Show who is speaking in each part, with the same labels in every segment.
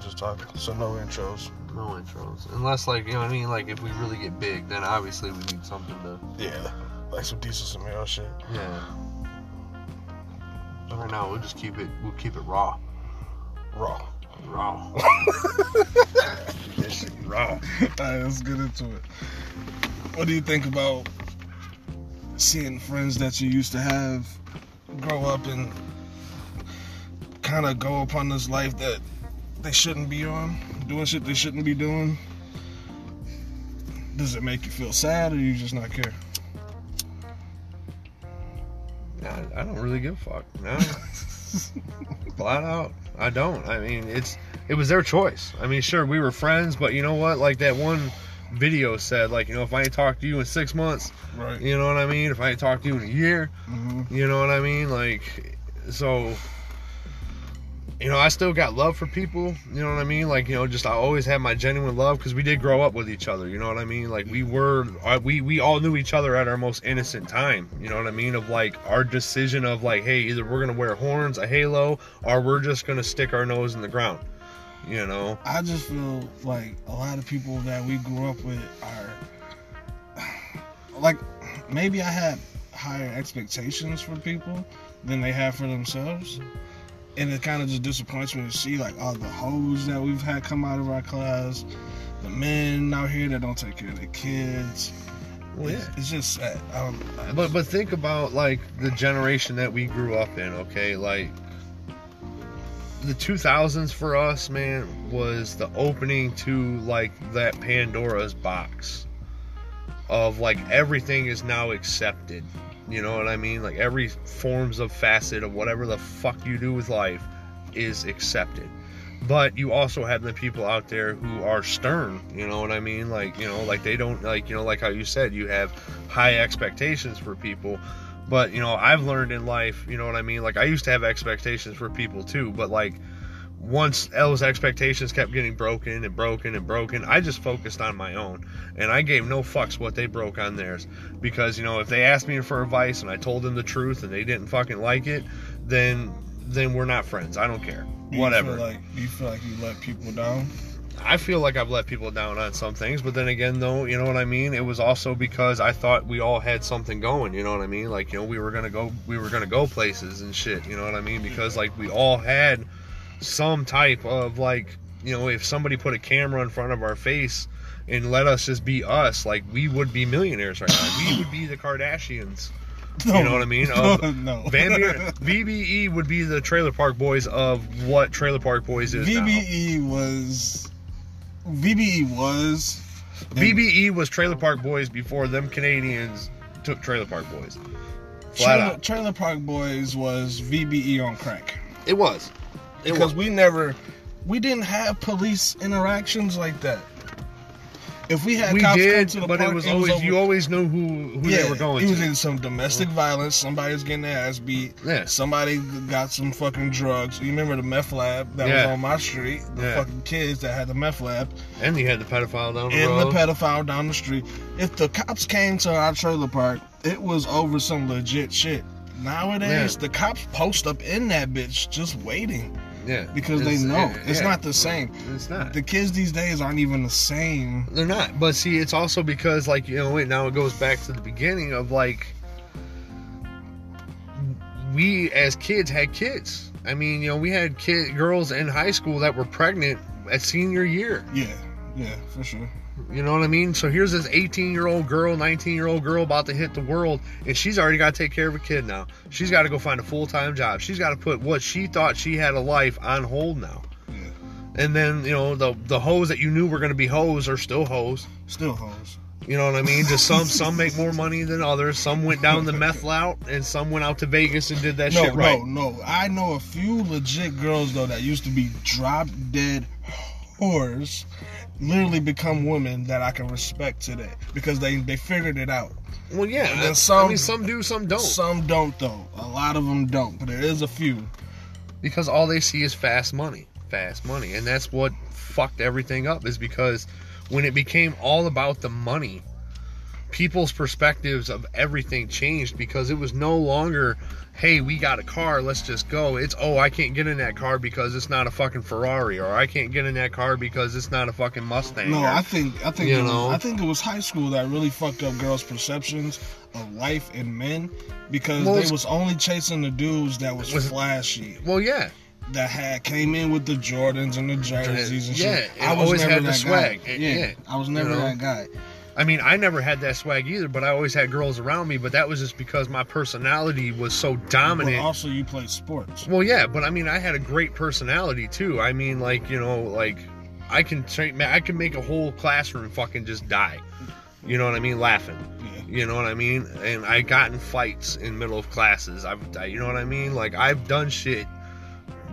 Speaker 1: just talking. So no intros.
Speaker 2: No intros, unless like you know what I mean. Like if we really get big, then obviously we need something to.
Speaker 1: Yeah, like some decent real shit.
Speaker 2: Yeah. But right now we'll just keep it. We'll keep it raw.
Speaker 1: Raw.
Speaker 2: Raw.
Speaker 1: That shit raw. Alright, let's get into it. What do you think about seeing friends that you used to have grow up and kind of go upon this life that they shouldn't be on, doing shit they shouldn't be doing? Does it make you feel sad or you just not care?
Speaker 2: I, I don't really give a fuck. No. Flat out, I don't. I mean, it's it was their choice. I mean, sure, we were friends, but you know what? Like that one video said, like you know, if I ain't talked to you in six months,
Speaker 1: Right.
Speaker 2: you know what I mean. If I ain't talked to you in a year,
Speaker 1: hmm
Speaker 2: you know what I mean. Like, so. You know, I still got love for people. You know what I mean? Like, you know, just I always had my genuine love because we did grow up with each other. You know what I mean? Like, we were, uh, we we all knew each other at our most innocent time. You know what I mean? Of like our decision of like, hey, either we're gonna wear horns, a halo, or we're just gonna stick our nose in the ground. You know?
Speaker 1: I just feel like a lot of people that we grew up with are like maybe I had higher expectations for people than they have for themselves. And it kind of just disappoints me to see like all the hoes that we've had come out of our class, the men out here that don't take care of their kids.
Speaker 2: Well,
Speaker 1: It's, it's just sad. I don't,
Speaker 2: But but think about like the generation that we grew up in, okay? Like the 2000s for us, man, was the opening to like that Pandora's box of like everything is now accepted. You know what I mean? Like every forms of facet of whatever the fuck you do with life is accepted. But you also have the people out there who are stern, you know what I mean? Like, you know, like they don't like, you know, like how you said, you have high expectations for people. But, you know, I've learned in life, you know what I mean? Like I used to have expectations for people too, but like once those expectations kept getting broken and broken and broken, I just focused on my own. And I gave no fucks what they broke on theirs. Because, you know, if they asked me for advice and I told them the truth and they didn't fucking like it, then then we're not friends. I don't care.
Speaker 1: do
Speaker 2: Whatever.
Speaker 1: Feel like, do you feel like you let people down?
Speaker 2: I feel like I've let people down on some things, but then again, though, you know what I mean. It was also because I thought we all had something going. You know what I mean? Like you know, we were gonna go, we were gonna go places and shit. You know what I mean? Because like we all had some type of like, you know, if somebody put a camera in front of our face and let us just be us, like we would be millionaires right now. We would be the Kardashians. You know what I mean? Of-
Speaker 1: no.
Speaker 2: Van Buren- VBE would be the Trailer Park Boys of what Trailer Park Boys is now.
Speaker 1: VBE was VBE was
Speaker 2: vbe was Trailer Park Boys before them Canadians took Trailer Park Boys. Flat
Speaker 1: Trailer,
Speaker 2: out.
Speaker 1: Trailer Park Boys was VBE on crack
Speaker 2: It was.
Speaker 1: Because we never we didn't have police interactions like that. If we had
Speaker 2: We
Speaker 1: cops come
Speaker 2: did,
Speaker 1: to the
Speaker 2: but
Speaker 1: park,
Speaker 2: it was
Speaker 1: over-
Speaker 2: always you always knew who who
Speaker 1: yeah,
Speaker 2: they were going to.
Speaker 1: it was
Speaker 2: to.
Speaker 1: in some domestic violence. Somebody's getting their ass beat.
Speaker 2: Yeah.
Speaker 1: Somebody got some fucking drugs. You remember the meth lab that
Speaker 2: Yeah.
Speaker 1: was on my street? The
Speaker 2: Yeah.
Speaker 1: fucking kids that had the meth lab.
Speaker 2: and you had the pedophile down the
Speaker 1: and
Speaker 2: road.
Speaker 1: the pedophile down the street. If the cops came to our trailer park, it was over some legit shit. Nowadays, the cops post up in that bitch just waiting
Speaker 2: yeah,
Speaker 1: because they know
Speaker 2: yeah,
Speaker 1: it's
Speaker 2: yeah.
Speaker 1: not the same.
Speaker 2: It's not.
Speaker 1: The kids these days aren't even the same.
Speaker 2: They're not. But see, it's also because like you know, wait, now it goes back to the beginning of like we as kids had kids. I mean, you know, we had kid girls in high school that were pregnant at senior year.
Speaker 1: Yeah, yeah, for sure.
Speaker 2: You know what I mean? So here's this 18 year old girl, 19 year old girl about to hit the world, and she's already got to take care of a kid now. She's got to go find a full time job. She's got to put what she thought she had a life on hold now.
Speaker 1: Yeah.
Speaker 2: And then you know the the hoes that you knew were going to be hoes are still hoes.
Speaker 1: Still hoes.
Speaker 2: You know what I mean? Just some some make more money than others. Some went down the meth route, and some went out to Vegas and did that
Speaker 1: No,
Speaker 2: shit right.
Speaker 1: no, no. I know a few legit girls though that used to be drop dead whores, literally become women that I can respect today because they they figured it out.
Speaker 2: Well, yeah.
Speaker 1: And then
Speaker 2: I
Speaker 1: some-
Speaker 2: mean, some do, some don't.
Speaker 1: Some don't though. A lot of them don't, but there is a few.
Speaker 2: because all they see is fast money fast money and that's what fucked everything up is because when it became all about the money people's perspectives of everything changed because it was no longer hey we got a car let's just go it's oh i can't get in that car because it's not a fucking ferrari or i can't get in that car because it's not a fucking mustang
Speaker 1: No,
Speaker 2: or-
Speaker 1: I think I think
Speaker 2: You
Speaker 1: it was,
Speaker 2: know?
Speaker 1: I think it was high school that really fucked up girls' perceptions of life and men because
Speaker 2: Well,
Speaker 1: they was only chasing the dudes that was,
Speaker 2: Was-
Speaker 1: flashy,
Speaker 2: well yeah
Speaker 1: that had came in with the Jordans and the jerseys and
Speaker 2: Yeah,
Speaker 1: shit.
Speaker 2: always had the
Speaker 1: that
Speaker 2: swag.
Speaker 1: Guy.
Speaker 2: Yeah,
Speaker 1: Yeah, I was never
Speaker 2: know?
Speaker 1: that guy.
Speaker 2: I mean, I never had that swag either, but I always had girls around me. But that was just because my personality was so
Speaker 1: But
Speaker 2: dominant.
Speaker 1: also, you played sports.
Speaker 2: Well, yeah, but I mean, I had a great personality too. I mean, like you know, like I can tra- I can make a whole classroom fucking just die. You know what I mean? Laughing.
Speaker 1: Yeah.
Speaker 2: You know what I mean? And I got in fights in middle of classes. I've, I- you know what I mean? Like I've done shit.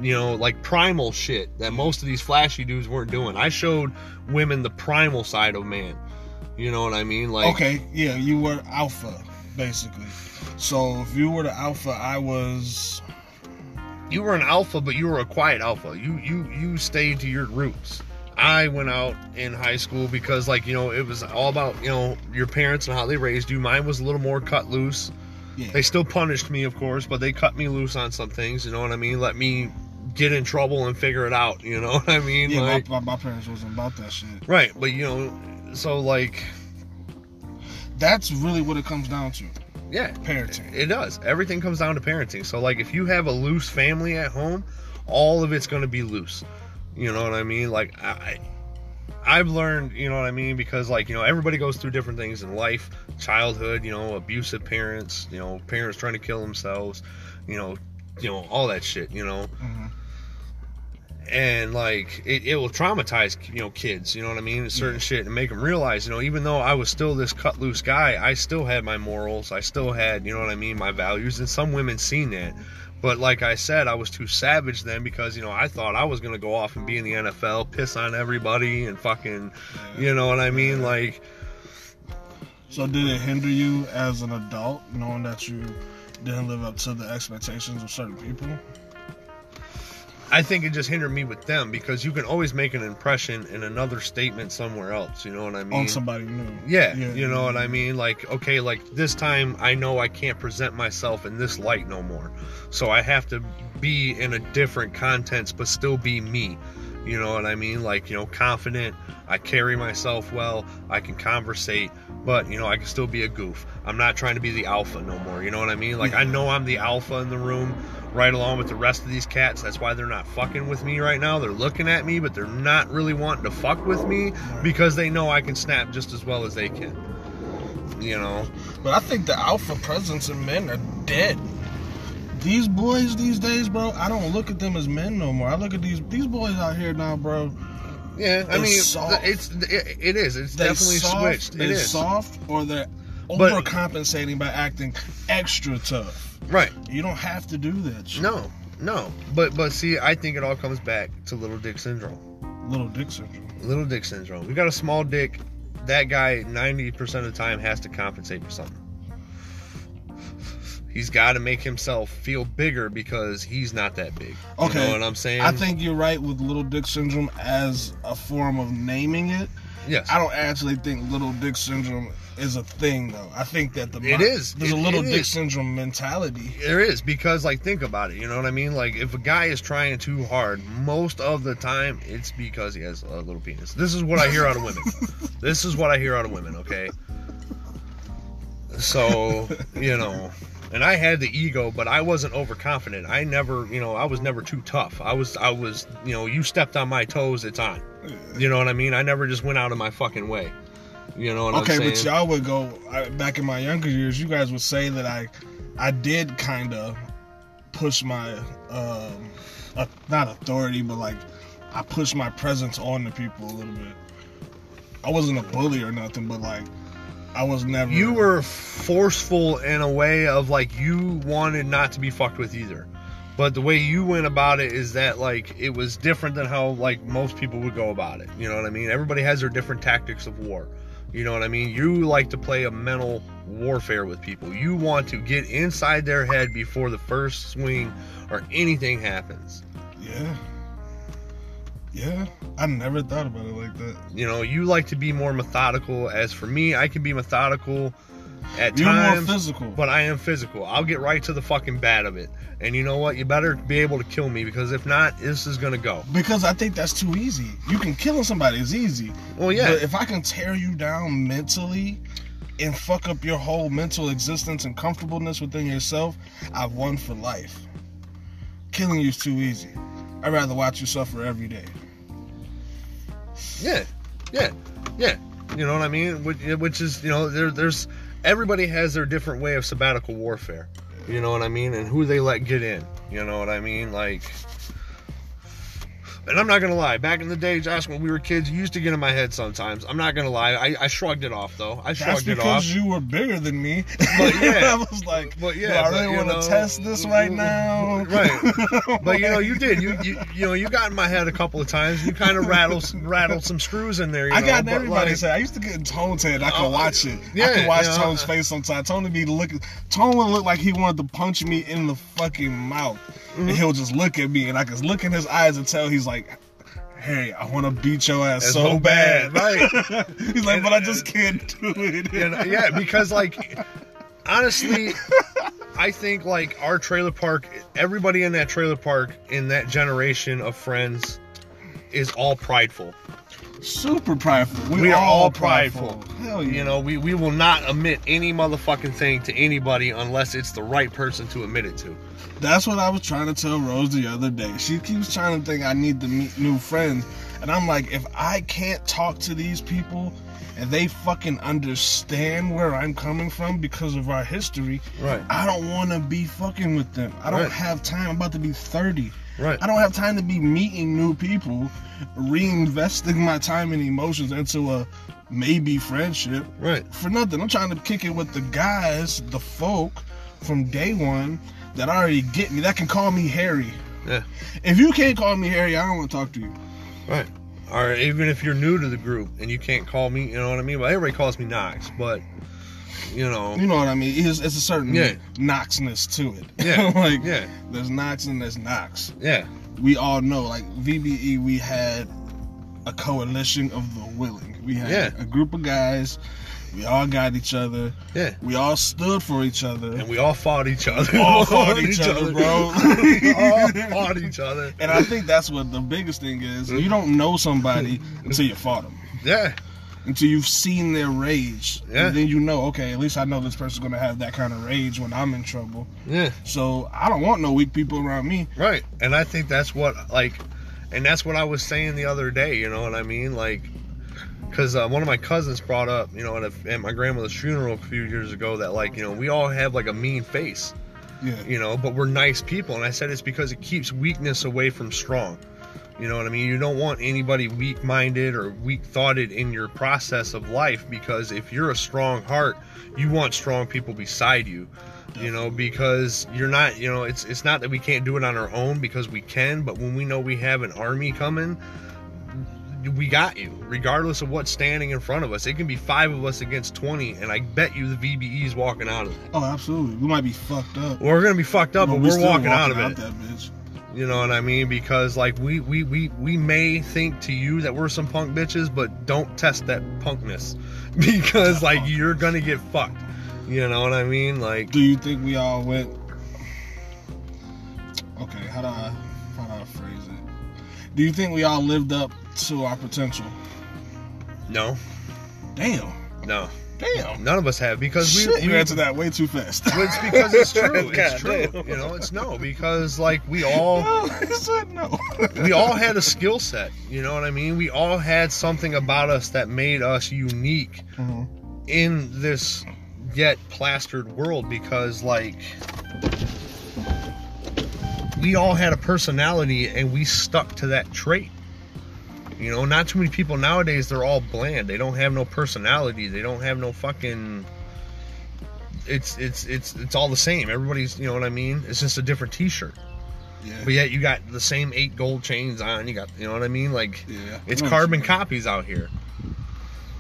Speaker 2: You know, like primal shit that most of these flashy dudes weren't doing. I showed women the primal side of man. You know what I mean? Like
Speaker 1: okay, yeah, you were alpha basically. So if you were the alpha, I was.
Speaker 2: you were an alpha, but you were a quiet alpha. You you you stayed to your roots. I went out in high school because like you know it was all about you know your parents and how they raised you. Mine was a little more cut loose.
Speaker 1: Yeah.
Speaker 2: They still punished me, of course, but they cut me loose on some things. You know what I mean? Let me get in trouble and figure it out. You know what I mean?
Speaker 1: yeah,
Speaker 2: Like-
Speaker 1: my, my, my parents wasn't about that shit.
Speaker 2: right, but you know, so like
Speaker 1: That's really what it comes down to.
Speaker 2: yeah,
Speaker 1: Parenting.
Speaker 2: It does. Everything comes down to parenting. So like if you have a loose family at home, all of it's going to be loose. You know what I mean? Like I I've learned, you know what I mean, because like, you know, everybody goes through different things in life, childhood, you know, abusive parents, you know, parents trying to kill themselves, you know, you know, all that shit, you know.
Speaker 1: Mhm.
Speaker 2: And like it, it will traumatize, you know, kids, you know what I mean, certain shit and make them realize, you know, even though I was still this cut loose guy, I still had my morals, I still had, you know what I mean, my values, and some women seen that. But like I said, I was too savage then because you know I thought I was gonna go off and be in the NFL, piss on everybody, and fucking, you know what I mean? Like,
Speaker 1: So did it hinder you as an adult, knowing that you didn't live up to the expectations of certain people?
Speaker 2: I think it just hindered me with them because you can always make an impression in another statement somewhere else. You know what I mean?
Speaker 1: on somebody new.
Speaker 2: Yeah, you know what I mean? Like, okay, like this time I know I can't present myself in this light no more. So I have to be in a different contents but still be me. You know what I mean? Like, you know, confident, I carry myself well, I can conversate, but you know, I can still be a goof. I'm not trying to be the alpha no more. You know what I mean? Like I know I'm the alpha in the room right along with the rest of these cats. That's why they're not fucking with me right now. They're looking at me, but they're not really wanting to fuck with me because they know I can snap just as well as they can. You know?
Speaker 1: But I think the alpha presence in men are dead. These boys these days, bro, I don't look at them as men no more. I look at these these boys out here now, bro.
Speaker 2: Yeah, I mean,
Speaker 1: soft.
Speaker 2: it's it, it is. It's
Speaker 1: They
Speaker 2: definitely
Speaker 1: soft,
Speaker 2: switched. It is
Speaker 1: soft or they're
Speaker 2: But-
Speaker 1: overcompensating by acting extra tough.
Speaker 2: right.
Speaker 1: You don't have to do that shit.
Speaker 2: No, no, but but see, I think it all comes back to little dick syndrome.
Speaker 1: Little dick syndrome.
Speaker 2: Little dick syndrome. We got a small dick. That guy, ninety percent of the time, has to compensate for something. He's got to make himself feel bigger because he's not that big.
Speaker 1: Okay.
Speaker 2: You know what I'm saying?
Speaker 1: I think you're right with little dick syndrome as a form of naming it.
Speaker 2: yes.
Speaker 1: I don't actually think little dick syndrome is a thing though. I think that the
Speaker 2: It is.
Speaker 1: There's a little dick
Speaker 2: is.
Speaker 1: syndrome mentality.
Speaker 2: There is because like think about it, you know what I mean? Like if a guy is trying too hard, most of the time it's because he has a little penis. This is what I hear out of women. this is what I hear out of women, okay? So, you know, and I had the ego, but I wasn't overconfident. I never, you know, I was never too tough. I was I was, you know, you stepped on my toes, it's on. You know what I mean? I never just went out of my fucking way. You know what
Speaker 1: okay,
Speaker 2: I'm saying?
Speaker 1: Okay, but y'all would go I, back in my younger years. You guys would say that I, I did kind of push my, um, uh, not authority, but like I pushed my presence on the people a little bit. I wasn't a bully or nothing, but like I was never.
Speaker 2: you were forceful in a way of like you wanted not to be fucked with either. But the way you went about it is that like it was different than how like most people would go about it. You know what i mean? Everybody has their different tactics of war. You know what i mean? You like to play a mental warfare with people. You want to get inside their head before the first swing or anything happens.
Speaker 1: Yeah. Yeah, I never thought about it like that.
Speaker 2: You know, you like to be more methodical. As for me, I can be methodical at
Speaker 1: You're
Speaker 2: times,
Speaker 1: more physical.
Speaker 2: but I am physical. I'll get right to the fucking bad of it. And you know what? You better be able to kill me because if not, this is gonna go.
Speaker 1: because I think that's too easy. You can killing somebody is easy.
Speaker 2: Well, yeah,
Speaker 1: But if I can tear you down mentally and fuck up your whole mental existence and comfortableness within yourself, I've won for life. Killing you is too easy. I'd rather watch you suffer every day.
Speaker 2: Yeah, yeah, yeah. You know what I mean? Which, which is, you know, there, there's everybody has their different way of sabbatical warfare. You know what I mean? And who they let get in. You know what I mean? Like, and I'm not gonna lie. Back in the day, Josh, when we were kids, you used to get in my head sometimes. I'm not gonna lie. I, I shrugged it off though. I shrugged it off.
Speaker 1: because you were bigger than me.
Speaker 2: But yeah.
Speaker 1: I was like,
Speaker 2: But yeah,
Speaker 1: "Do I really want to test this right mm, now.
Speaker 2: Mm, mm, right. But you know, you did. You you you know, you got in my head a couple of times. You kind of rattled rattled some screws in there. You
Speaker 1: I
Speaker 2: know,
Speaker 1: got in everybody's
Speaker 2: like,
Speaker 1: head. I used to get in Tone's head. I could
Speaker 2: Oh,
Speaker 1: watch it.
Speaker 2: Yeah, I
Speaker 1: could watch
Speaker 2: you know,
Speaker 1: Tone's face sometimes. Tone would be looking. Tone would look like he wanted to punch me in the fucking mouth,
Speaker 2: Mm-hmm.
Speaker 1: and he'll just look at me, and I could look in his eyes and tell he's like, "Hey, I want to beat your ass
Speaker 2: That's
Speaker 1: so
Speaker 2: so
Speaker 1: bad."
Speaker 2: bad,
Speaker 1: he's like, "But I just can't do it."
Speaker 2: you know, yeah, because like honestly, I think like our trailer park, everybody in that trailer park in that generation of friends is all prideful.
Speaker 1: Super prideful.
Speaker 2: We are all prideful.
Speaker 1: Hell yeah.
Speaker 2: You know, we, we will not admit any motherfucking thing to anybody unless it's the right person to admit it to.
Speaker 1: That's what I was trying to tell Rose the other day. She keeps trying to think I need to meet new friends. And I'm like, if I can't talk to these people and they fucking understand where I'm coming from because of our history,
Speaker 2: Right.
Speaker 1: I don't want to be fucking with them. I don't
Speaker 2: Right.
Speaker 1: have time. I'm about to be 30.
Speaker 2: Right.
Speaker 1: I don't have time to be meeting new people, reinvesting my time and emotions into a maybe friendship
Speaker 2: Right.
Speaker 1: for nothing. I'm trying to kick it with the guys, the folk from day one that already get me, that can call me Harry.
Speaker 2: Yeah.
Speaker 1: If you can't call me Harry, I don't want to talk to you.
Speaker 2: Right. Or even if you're new to the group and you can't call me, you know what I mean? Well, everybody calls me Knox, but you know,
Speaker 1: You know what I mean? It's, it's a certain
Speaker 2: Yeah.
Speaker 1: Knoxness to it.
Speaker 2: Yeah.
Speaker 1: like,
Speaker 2: yeah,
Speaker 1: there's Knox and there's Knox.
Speaker 2: yeah,
Speaker 1: We all know, like, VBE, we had a coalition of the willing. We had
Speaker 2: Yeah.
Speaker 1: a group of guys. We all got each other.
Speaker 2: yeah.
Speaker 1: We all stood for each other.
Speaker 2: And we all fought each other.
Speaker 1: We all fought each other, bro.
Speaker 2: we all fought each other.
Speaker 1: And I think that's what the biggest thing is. You don't know somebody until you fought them.
Speaker 2: Yeah,
Speaker 1: Until you've seen their rage.
Speaker 2: Yeah.
Speaker 1: And then you know, okay, at least I know this person's gonna have that kind of rage when I'm in trouble.
Speaker 2: yeah,
Speaker 1: So I don't want no weak people around me.
Speaker 2: right. And I think that's what like, and that's what I was saying the other day. You know what I mean? Like, because uh, one of my cousins brought up, you know, at, a, at my grandmother's funeral a few years ago, that like, you know, we all have like a mean face.
Speaker 1: Yeah.
Speaker 2: you know, but we're nice people. And I said it's because it keeps weakness away from strong. You know what I mean? You don't want anybody weak minded or weak thoughted in your process of life because if you're a strong heart, you want strong people beside you. You know, because you're not, you know, it's it's not that we can't do it on our own because we can, but when we know we have an army coming, we got you, regardless of what's standing in front of us. It can be five of us against 20, and I bet you the VBE's walking out of it.
Speaker 1: Oh, absolutely. We might be fucked up.
Speaker 2: We're going to be fucked up, but, we're
Speaker 1: still
Speaker 2: walking, out of it. You know what I mean? Because like we we we we may think to you that we're some punk bitches, but don't test that punkness because like you're gonna get fucked. You know what I mean? Like
Speaker 1: Do you think we all went? Okay, how do I how do I phrase it? Do you think we all lived up to our potential?
Speaker 2: no,
Speaker 1: Damn,
Speaker 2: no,
Speaker 1: damn.
Speaker 2: none of us have because we
Speaker 1: Shit,
Speaker 2: we
Speaker 1: you answered that way too fast.
Speaker 2: It's because it's true. It's true.
Speaker 1: damn.
Speaker 2: You know, it's no because like we all
Speaker 1: No, I said no.
Speaker 2: we all had a skill set. You know what I mean? We all had something about us that made us unique
Speaker 1: Mhm.
Speaker 2: in this yet plastered world because like we all had a personality and we stuck to that trait you know not too many people nowadays they're all bland. They don't have no personality. They don't have no fucking it's it's it's it's all the same. Everybody's you know what i mean? It's just a different t-shirt.
Speaker 1: Yeah,
Speaker 2: but yet you got the same eight gold chains on. You got you know what i mean? Like
Speaker 1: yeah.
Speaker 2: it's carbon copies out here.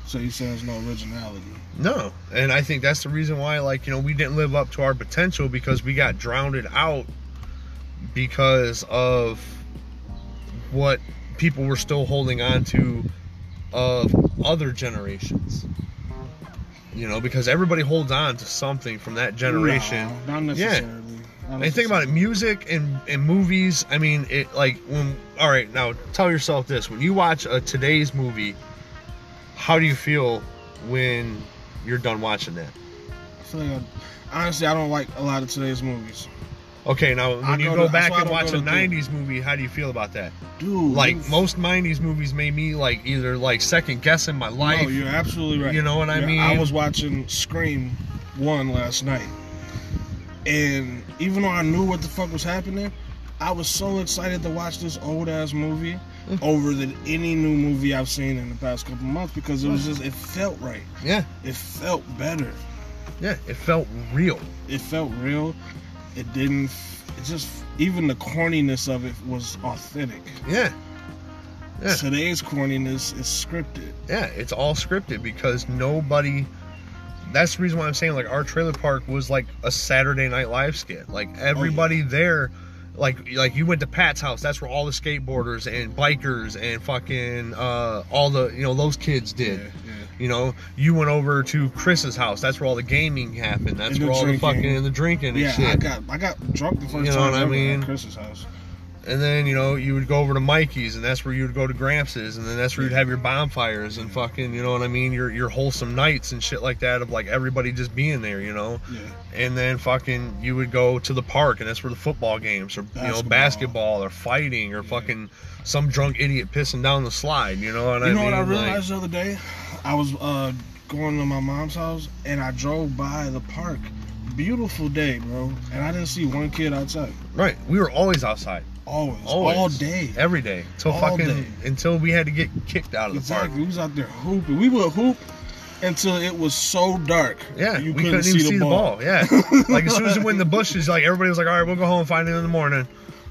Speaker 1: So you saying there's no originality?
Speaker 2: No, and I think that's the reason why, like, you know, we didn't live up to our potential because we got drowned out because of what people were still holding on to of other generations. You know, because everybody holds on to something from that generation.
Speaker 1: No, not
Speaker 2: Yeah.
Speaker 1: necessarily. Not
Speaker 2: And think about it, music and, and movies. I mean, it like when. All right, now tell yourself this: when you watch a today's movie, how do you feel when you're done watching that?
Speaker 1: I feel like I, honestly, I don't like a lot of today's movies.
Speaker 2: Okay, now when
Speaker 1: I
Speaker 2: you
Speaker 1: go to-
Speaker 2: back and watch a
Speaker 1: to
Speaker 2: '90s movie, how do you feel about that?
Speaker 1: Dude,
Speaker 2: Like most '90s movies made me like either like second guessing my life.
Speaker 1: No, you're absolutely right.
Speaker 2: You know what I mean?
Speaker 1: I was watching Scream one last night, and even though I knew what the fuck was happening, I was so excited to watch this old ass movie
Speaker 2: Mm.
Speaker 1: over than any new movie I've seen in the past couple months because it was just it felt right.
Speaker 2: yeah,
Speaker 1: It felt better.
Speaker 2: yeah, it felt real.
Speaker 1: It felt real. It didn't. It just even the corniness of it was authentic.
Speaker 2: Yeah, Yeah.
Speaker 1: Today's corniness is scripted.
Speaker 2: yeah, it's all scripted because nobody. That's the reason why I'm saying like our trailer park was like a Saturday Night Live skit. Like everybody there, like like you went to Pat's house. That's where all the skateboarders and bikers and fucking uh, all the you know those kids did.
Speaker 1: Yeah, yeah.
Speaker 2: You know, you went over to Chris's house. That's where all the gaming happened. That's
Speaker 1: And
Speaker 2: where all the fucking and the drinking and
Speaker 1: Yeah,
Speaker 2: shit.
Speaker 1: I got I got drunk the first
Speaker 2: You know
Speaker 1: time
Speaker 2: what I mean?
Speaker 1: at Chris's house.
Speaker 2: And then, you know, you would go over to Mikey's and that's where you would go to Gramps', and then that's where you'd have your bonfires and fucking, you know what I mean, your your wholesome nights and shit like that of like everybody just being there, you know.
Speaker 1: Yeah,
Speaker 2: And then fucking you would go to the park and that's where the football games or you know,
Speaker 1: Basketball.
Speaker 2: basketball or fighting or
Speaker 1: Yeah.
Speaker 2: fucking some drunk idiot pissing down the slide, you know what I
Speaker 1: you know
Speaker 2: mean?
Speaker 1: what I
Speaker 2: Like,
Speaker 1: realized the other day? I was uh, going to my mom's house and I drove by the park. Beautiful day, bro, and I didn't see one kid outside.
Speaker 2: right. We were always outside.
Speaker 1: Always,
Speaker 2: Always.
Speaker 1: all day.
Speaker 2: Every day. Till
Speaker 1: All
Speaker 2: fucking
Speaker 1: day.
Speaker 2: until we had to get kicked out of the park.
Speaker 1: We was out there hooping. We would hoop until it was so dark.
Speaker 2: Yeah,
Speaker 1: you
Speaker 2: we couldn't, even see the ball. Yeah, like as soon as it went in the bushes, like everybody was like, "All right, we'll go home and find it in the morning."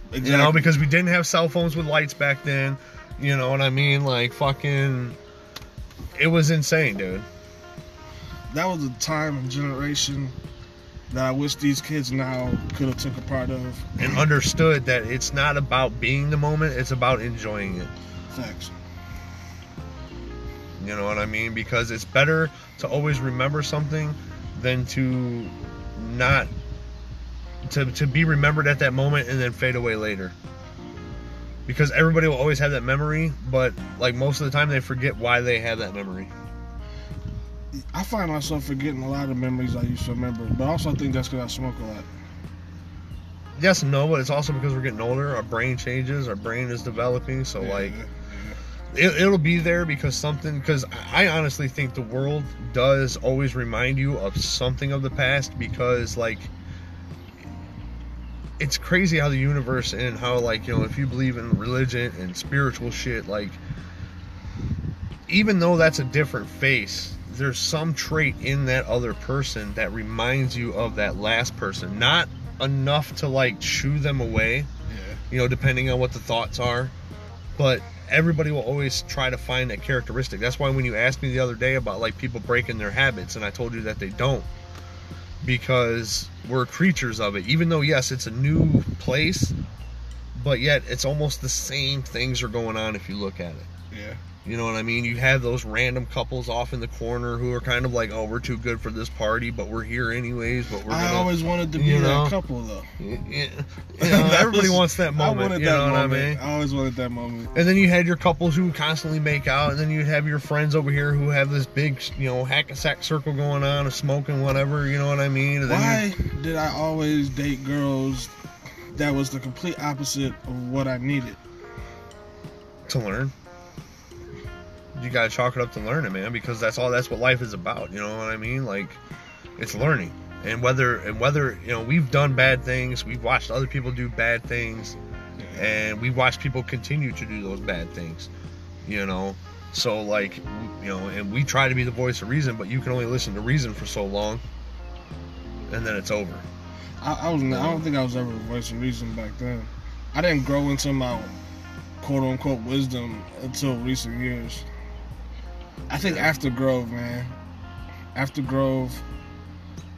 Speaker 1: exactly.
Speaker 2: You know, because we didn't have cell phones with lights back then. You know what I mean? Like fucking, it was insane, dude.
Speaker 1: that was a time and generation that I wish these kids now could have took a part of.
Speaker 2: And understood that it's not about being the moment; it's about enjoying it.
Speaker 1: Facts.
Speaker 2: You know what I mean? Because it's better to always remember something than to not to to be remembered at that moment and then fade away later. Because everybody will always have that memory, but like most of the time they forget why they have that memory.
Speaker 1: I find myself forgetting a lot of memories I used to remember, but also I think that's because I smoke a lot.
Speaker 2: Yes and no, but it's also because we're getting older, our brain changes, our brain is developing, so like it, it'll be there because something because i honestly think the world does always remind you of something of the past because like it's crazy how the universe and how like you know if you believe in religion and spiritual shit like even though that's a different face there's some trait in that other person that reminds you of that last person not enough to like shoo them away
Speaker 1: yeah.
Speaker 2: you know, depending on what the thoughts are. But everybody will always try to find that characteristic. That's why when you asked me the other day about like people breaking their habits, and I told you that they don't, because we're creatures of it. Even though yes, it's a new place, but yet it's almost the same things are going on if you look at it.
Speaker 1: Yeah.
Speaker 2: You know what I mean? You have those random couples off in the corner who are kind of like, oh, we're too good for this party, but we're here anyways. But we're
Speaker 1: I
Speaker 2: gonna,
Speaker 1: always wanted to be
Speaker 2: you
Speaker 1: that couple though.
Speaker 2: Yeah, you know, everybody
Speaker 1: was-
Speaker 2: wants that moment.
Speaker 1: I wanted
Speaker 2: you
Speaker 1: that
Speaker 2: know
Speaker 1: moment.
Speaker 2: what I mean?
Speaker 1: I always wanted that moment.
Speaker 2: And then you had your couples who would constantly make out, and then you'd have your friends over here who have this big, you know, hack a sack circle going on of smoking whatever, you know what I mean?
Speaker 1: Why did I always date girls that was the complete opposite of what I needed?
Speaker 2: To learn. You gotta chalk it up to learning, man, because that's all that's what life is about, you know what I mean? Like it's learning. And whether and whether, you know, we've done bad things, we've watched other people do bad things, and we watch people continue to do those bad things you know so like you know and we try to be the voice of reason but you can only listen to reason for so long and then it's over
Speaker 1: I, I was. I don't think I was ever a voice of reason back then. I didn't grow into my quote unquote wisdom until recent years. I think after Grove, man. After Grove,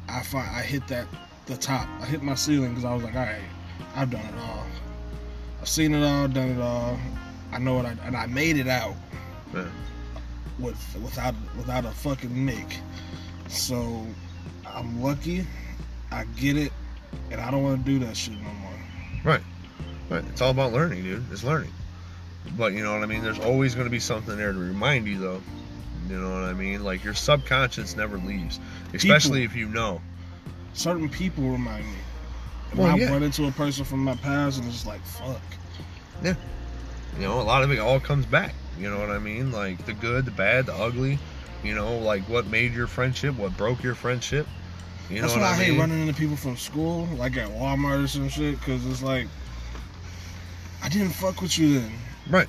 Speaker 1: I find I hit that the top. I hit my ceiling because I was like, all right, I've done it all. I've seen it all, done it all. I know what I and I made it out
Speaker 2: Yeah.
Speaker 1: with without without a fucking nick. So I'm lucky. I get it, and I don't want to do that shit no more.
Speaker 2: Right. Right. It's all about learning, dude. It's learning. But you know what I mean? There's always going to be something there to remind you, though. You know what I mean? Like your subconscious never leaves, especially if you know.
Speaker 1: Certain people remind me. And
Speaker 2: Well,
Speaker 1: I
Speaker 2: yeah.
Speaker 1: run into a person from my past, and it's like fuck. Yeah.
Speaker 2: You know, a lot of it all comes back. You know what I mean? Like the good, the bad, the ugly. You know, like what made your friendship, what broke your friendship. You
Speaker 1: That's
Speaker 2: know what
Speaker 1: I
Speaker 2: I
Speaker 1: hate running into people from school, like at Walmart or some shit, because it's like I didn't fuck with you then,
Speaker 2: Right.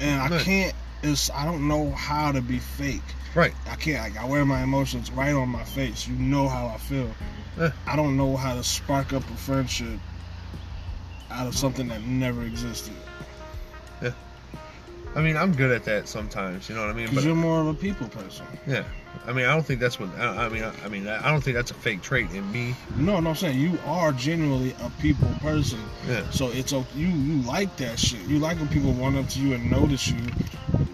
Speaker 1: and I
Speaker 2: Right.
Speaker 1: can't. It's I don't know how to be fake.
Speaker 2: Right.
Speaker 1: I can't. Like I wear my emotions right on my face. You know how I feel.
Speaker 2: Yeah.
Speaker 1: I don't know how to spark up a friendship out of something that never existed. Yeah.
Speaker 2: I mean, I'm good at that sometimes. You know what I mean?
Speaker 1: Because you're more of a people person.
Speaker 2: yeah, I mean, I don't think that's what. I, I mean, I, I mean, I don't think that's a fake trait in me.
Speaker 1: No, no, I'm saying you are genuinely a people person.
Speaker 2: Yeah.
Speaker 1: So it's o- you you like that shit. You like when people run up to you and notice you.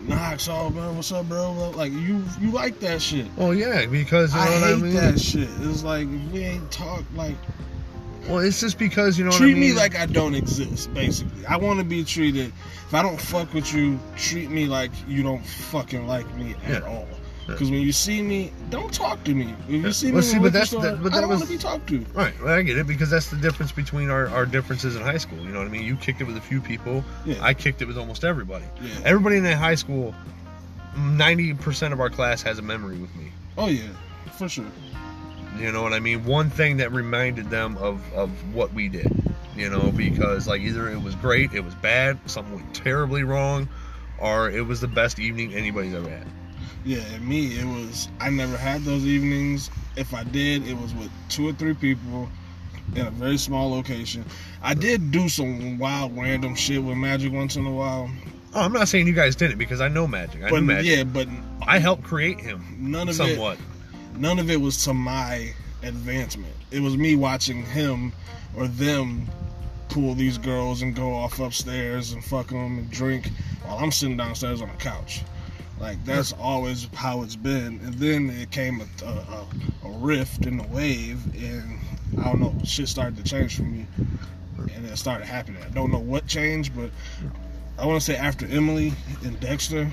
Speaker 1: Knox, oh man, what's up, bro? Like you you like that shit.
Speaker 2: Well, yeah, because you know
Speaker 1: I
Speaker 2: what
Speaker 1: hate
Speaker 2: I mean.
Speaker 1: that shit. It's like if we ain't talk like
Speaker 2: Well, it's just because you know
Speaker 1: treat
Speaker 2: what I mean.
Speaker 1: me like I don't exist. Basically, I want to be treated. If I don't fuck with you, treat me like you don't fucking like me at
Speaker 2: Yeah.
Speaker 1: all. Because when you see me, don't talk to me. If you see me,
Speaker 2: Well,
Speaker 1: in
Speaker 2: see, but that's-
Speaker 1: store,
Speaker 2: that- but
Speaker 1: I don't
Speaker 2: was-
Speaker 1: want to be talked to.
Speaker 2: Right, well, I get it because that's the difference between our, our differences in high school. You know what I mean? You kicked it with a few people.
Speaker 1: Yeah.
Speaker 2: I kicked it with almost everybody.
Speaker 1: Yeah.
Speaker 2: Everybody in that high school, ninety percent of our class has a memory with me.
Speaker 1: Oh yeah, for sure.
Speaker 2: You know what I mean? One thing that reminded them of of what we did. You know, because like either it was great, it was bad, something went terribly wrong, or it was the best evening anybody's ever had.
Speaker 1: Yeah, and me, it was. I never had those evenings. If I did, it was with two or three people in a very small location. I did do some wild, random shit with Magic once in a while,
Speaker 2: Oh, I'm not saying you guys didn't because I know Magic. I
Speaker 1: but
Speaker 2: knew Magic.
Speaker 1: yeah, but
Speaker 2: I helped create him
Speaker 1: none of
Speaker 2: somewhat.
Speaker 1: it, none of it was to my advancement. It was me watching him or them pull these girls and go off upstairs and fuck them and drink while I'm sitting downstairs on the couch. Like that's always how it's been. And then it came a, a, a, rift in the wave, and I don't know, shit started to change for me, and it started happening. I don't know what changed, but I want to say after Emily and Dexter,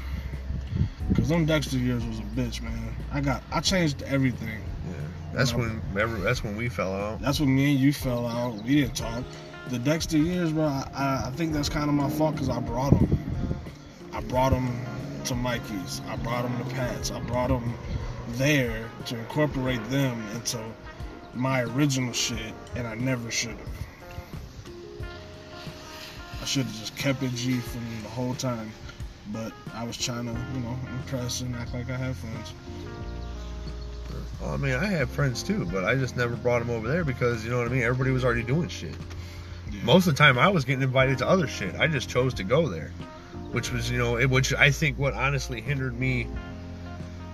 Speaker 1: because them Dexter years was a bitch, man. I got, I changed everything.
Speaker 2: Yeah, that's when every, that's when we fell out.
Speaker 1: That's when me and you fell out. We didn't talk. The Dexter years, bro. I, I, I think that's kind of my fault because I brought them. I brought them to Mikey's. I brought them to Pat's. I brought them there to incorporate them into my original shit, and I never should have. I should have just kept it G from the whole time, but I was trying to, you know, impress and act like I had friends.
Speaker 2: Well, I mean, I had friends too, but I just never brought them over there because you know what I mean. Everybody was already doing shit.
Speaker 1: Yeah.
Speaker 2: Most of the time, I was getting invited to other shit. I just chose to go there, which was you know, which I think what honestly hindered me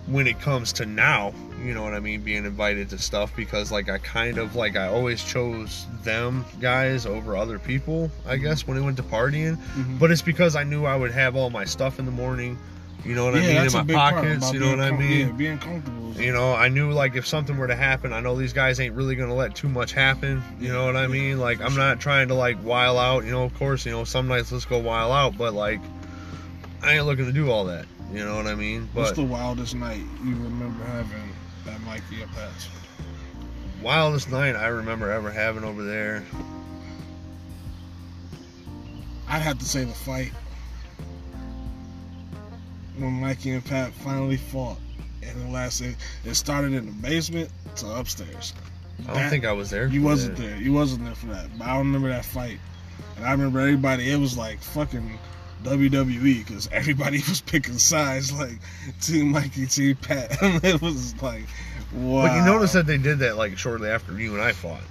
Speaker 2: when it comes to now. You know what I mean, being invited to stuff because like I kind of like I always chose them guys over other people. I guess when it went to partying,
Speaker 1: Mhm.
Speaker 2: but it's because I knew I would have all my stuff in the morning. You know what I mean
Speaker 1: that's
Speaker 2: in my pockets. You know what I mean.
Speaker 1: Yeah, being comfortable.
Speaker 2: You know, I knew like if something were to happen, I know these guys ain't really gonna let too much happen. You know what I mean? Like I'm not trying to like while out. You know, of course, you know some nights let's go while out, but like I ain't looking to do all that. You know what I mean?
Speaker 1: What's
Speaker 2: But
Speaker 1: the wildest night you remember having at Mikey at Pat's?
Speaker 2: wildest night I remember ever having over there.
Speaker 1: I'd have to say the fight when Mikey and Pat finally fought, and the last it, it started in the basement to upstairs.
Speaker 2: I don't
Speaker 1: That-
Speaker 2: think I was there.
Speaker 1: You wasn't
Speaker 2: that.
Speaker 1: there. You wasn't there for that. But I remember that fight, and I remember everybody. It was like fucking WWE because everybody was picking sides, like Team Mikey, Team Pat. it was like, wow.
Speaker 2: But you notice that they did that like shortly after you and I fought.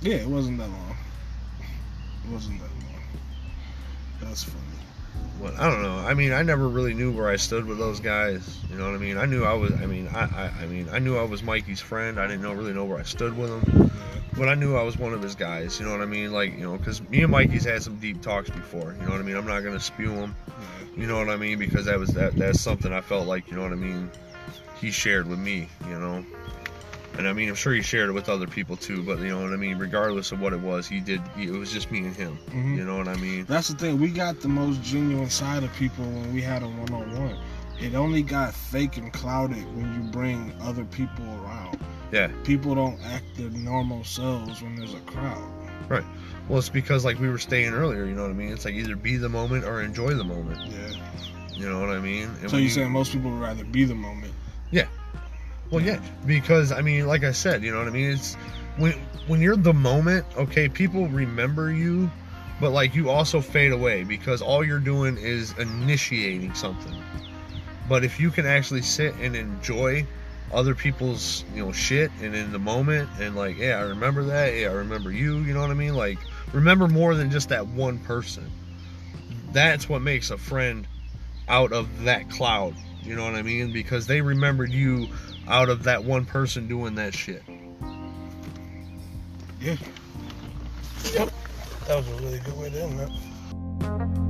Speaker 1: Yeah, it wasn't that long. It wasn't that long. That's funny.
Speaker 2: Well, I don't know. I mean, I never really knew where I stood with those guys. You know what I mean? I knew I was. I mean, I, I, I mean, I knew I was Mikey's friend. I didn't know really know where I stood with him. But I knew I was one of his guys. You know what I mean? Like, you know, because me and Mikey's had some deep talks before. You know what I mean? I'm not gonna spew them. You know what I mean? Because that was that. That's something I felt like. You know what I mean? He shared with me. You know. And I mean, I'm sure he shared it with other people too. But you know what I mean? Regardless of what it was, he did. He, it was just me and him.
Speaker 1: Mhm.
Speaker 2: You know what I mean?
Speaker 1: That's the thing. We got the most genuine side of people when we had a one on one. It only got fake and clouded when you bring other people around.
Speaker 2: Yeah.
Speaker 1: People don't act their normal selves when there's a crowd. Right.
Speaker 2: Well, it's because like we were staying earlier. You know what I mean? It's like either be the moment or enjoy the moment.
Speaker 1: Yeah.
Speaker 2: You know what I mean? And
Speaker 1: So
Speaker 2: when
Speaker 1: you saying most people would rather be the moment? Yeah.
Speaker 2: Well, yeah, because I mean, like I said, you know what I mean. It's when when you're the moment, okay, people remember you, but like you also fade away because all you're doing is initiating something. But if you can actually sit and enjoy other people's you know shit and in the moment and like yeah i remember that. Yeah i remember you. You know what i mean? Like remember more than just that one person. That's what makes a friend out of that cloud. You know what i mean? Because they remembered you out of that one person doing that shit.
Speaker 1: Yeah.
Speaker 3: yep That was a really good way to end that.